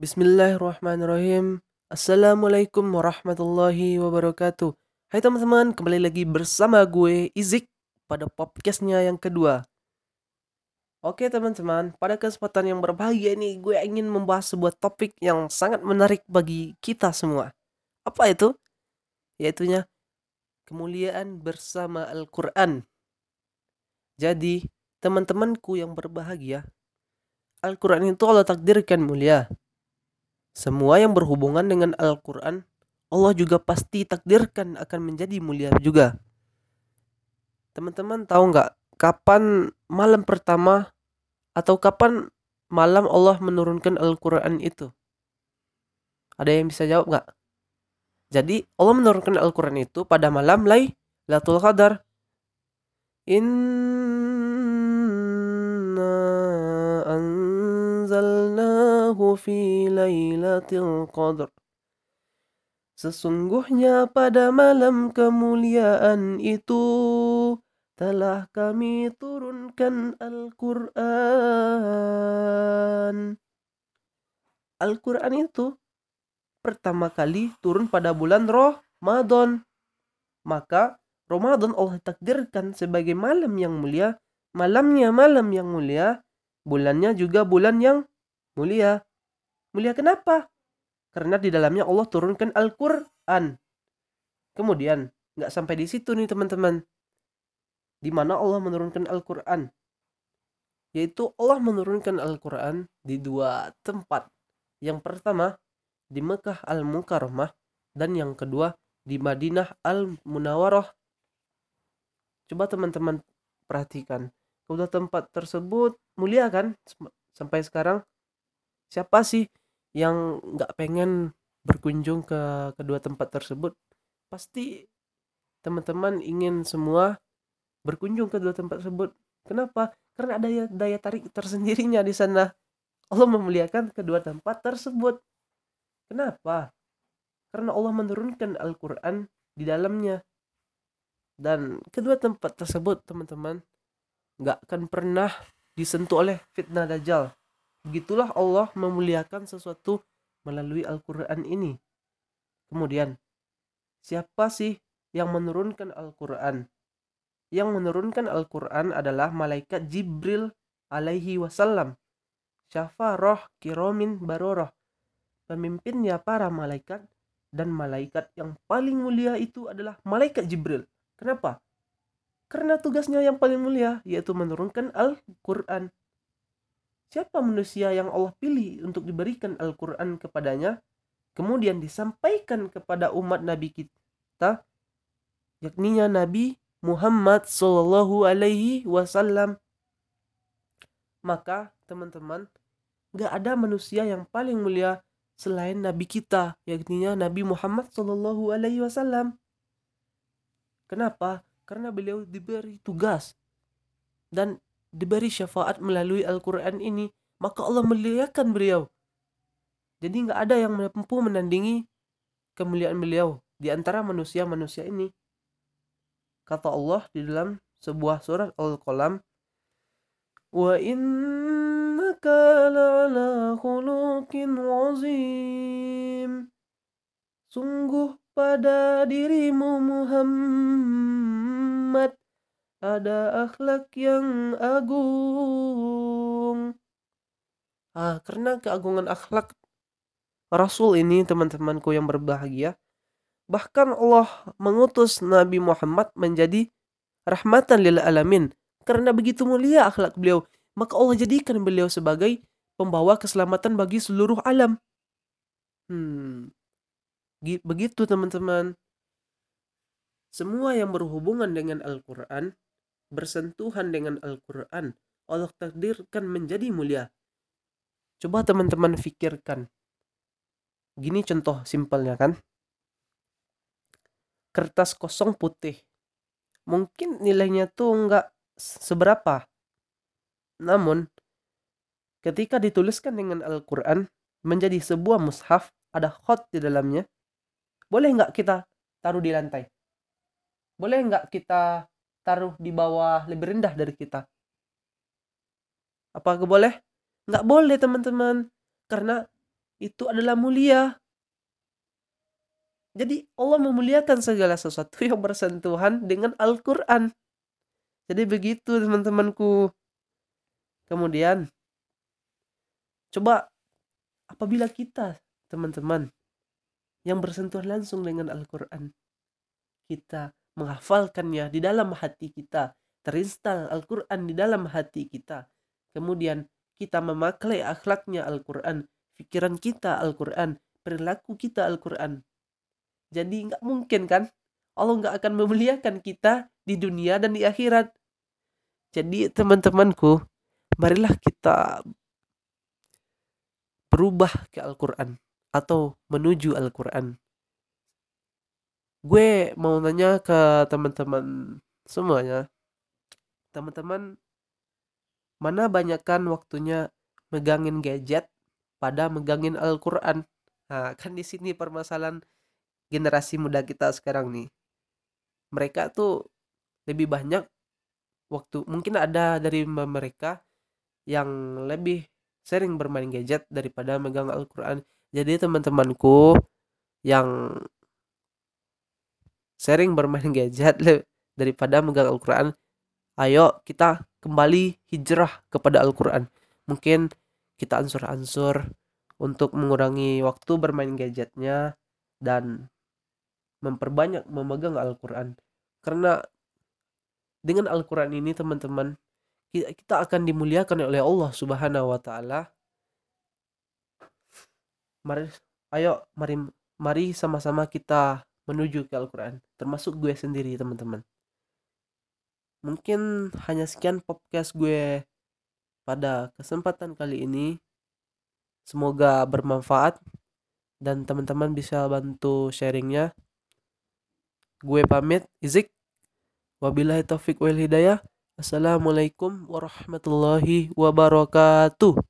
Bismillahirrahmanirrahim. Assalamualaikum warahmatullahi wabarakatuh. Hai teman-teman, kembali lagi bersama gue Izik pada podcastnya yang kedua. Oke teman-teman, pada kesempatan yang berbahagia ini gue ingin membahas sebuah topik yang sangat menarik bagi kita semua. Apa itu? Yaitunya kemuliaan bersama Al-Quran. Jadi, teman-temanku yang berbahagia, Al-Quran itu Allah takdirkan mulia. Semua yang berhubungan dengan Al-Quran, Allah juga pasti takdirkan akan menjadi mulia juga. Teman-teman tahu nggak kapan malam pertama atau kapan malam Allah menurunkan Al-Quran itu? Ada yang bisa jawab nggak? Jadi Allah menurunkan Al-Quran itu pada malam Lailatul Qadar. Inna anzalnahu fi lailatul qadr. Sesungguhnya pada malam kemuliaan itu telah kami turunkan Al-Quran. Al-Quran itu pertama kali turun pada bulan Ramadan. Maka Ramadan Allah takdirkan sebagai malam yang mulia. Malamnya malam yang mulia. Bulannya juga bulan yang mulia. Mulia kenapa? Karena di dalamnya Allah turunkan Al-Quran. Kemudian, nggak sampai di situ nih teman-teman. Di mana Allah menurunkan Al-Quran. Yaitu Allah menurunkan Al-Quran di dua tempat. Yang pertama, di Mekah Al-Mukarramah. Dan yang kedua, di Madinah Al-Munawarah. Coba teman-teman perhatikan. Kedua tempat tersebut mulia kan? Sampai sekarang siapa sih yang nggak pengen berkunjung ke kedua tempat tersebut pasti teman-teman ingin semua berkunjung ke dua tempat tersebut. Kenapa? Karena ada daya, daya tarik tersendirinya di sana. Allah memuliakan kedua tempat tersebut. Kenapa? Karena Allah menurunkan Al-Quran di dalamnya. Dan kedua tempat tersebut teman-teman nggak akan pernah disentuh oleh fitnah dajjal Begitulah Allah memuliakan sesuatu melalui Al-Quran ini. Kemudian, siapa sih yang menurunkan Al-Quran? Yang menurunkan Al-Quran adalah malaikat Jibril alaihi wasallam. Syafaroh kiromin baroroh. Pemimpinnya para malaikat dan malaikat yang paling mulia itu adalah malaikat Jibril. Kenapa? Karena tugasnya yang paling mulia yaitu menurunkan Al-Quran. Siapa manusia yang Allah pilih untuk diberikan Al-Quran kepadanya, kemudian disampaikan kepada umat Nabi kita, yakninya Nabi Muhammad Sallallahu Alaihi Wasallam. Maka teman-teman, gak ada manusia yang paling mulia selain Nabi kita, yakninya Nabi Muhammad Sallallahu Alaihi Wasallam. Kenapa? Karena beliau diberi tugas dan diberi syafaat melalui Al-Quran ini, maka Allah muliakan beliau. Jadi nggak ada yang mampu menandingi kemuliaan beliau di antara manusia-manusia ini. Kata Allah di dalam sebuah surat Al-Qalam, "Wa innaka la'ala khuluqin azim." Sungguh pada dirimu Muhammad ada akhlak yang agung. Ah, karena keagungan akhlak Rasul ini teman-temanku yang berbahagia, bahkan Allah mengutus Nabi Muhammad menjadi rahmatan lil alamin. Karena begitu mulia akhlak beliau, maka Allah jadikan beliau sebagai pembawa keselamatan bagi seluruh alam. Hmm. Begitu teman-teman. Semua yang berhubungan dengan Al-Quran bersentuhan dengan Al-Quran, Allah takdirkan menjadi mulia. Coba teman-teman pikirkan. Gini contoh simpelnya kan. Kertas kosong putih. Mungkin nilainya tuh nggak seberapa. Namun, ketika dituliskan dengan Al-Quran, menjadi sebuah mushaf, ada khot di dalamnya. Boleh nggak kita taruh di lantai? Boleh nggak kita taruh di bawah lebih rendah dari kita. Apakah boleh? Nggak boleh teman-teman. Karena itu adalah mulia. Jadi Allah memuliakan segala sesuatu yang bersentuhan dengan Al-Quran. Jadi begitu teman-temanku. Kemudian, coba apabila kita teman-teman yang bersentuhan langsung dengan Al-Quran, kita menghafalkannya di dalam hati kita, terinstal Al-Quran di dalam hati kita. Kemudian kita memakai akhlaknya Al-Quran, pikiran kita Al-Quran, perilaku kita Al-Quran. Jadi nggak mungkin kan Allah nggak akan memuliakan kita di dunia dan di akhirat. Jadi teman-temanku, marilah kita berubah ke Al-Quran atau menuju Al-Quran. Gue mau nanya ke teman-teman semuanya. Teman-teman, mana banyakkan waktunya megangin gadget pada megangin Al-Quran? Nah, kan di sini permasalahan generasi muda kita sekarang nih. Mereka tuh lebih banyak waktu mungkin ada dari mereka yang lebih sering bermain gadget daripada megang Al-Quran jadi teman-temanku yang sering bermain gadget daripada megang Al-Quran. Ayo kita kembali hijrah kepada Al-Quran. Mungkin kita ansur-ansur untuk mengurangi waktu bermain gadgetnya dan memperbanyak memegang Al-Quran. Karena dengan Al-Quran ini teman-teman kita akan dimuliakan oleh Allah Subhanahu wa taala. Mari ayo mari mari sama-sama kita menuju ke Al-Quran termasuk gue sendiri teman-teman. Mungkin hanya sekian podcast gue pada kesempatan kali ini. Semoga bermanfaat dan teman-teman bisa bantu sharingnya. Gue pamit Izik. Wabillahi taufik wal hidayah. Assalamualaikum warahmatullahi wabarakatuh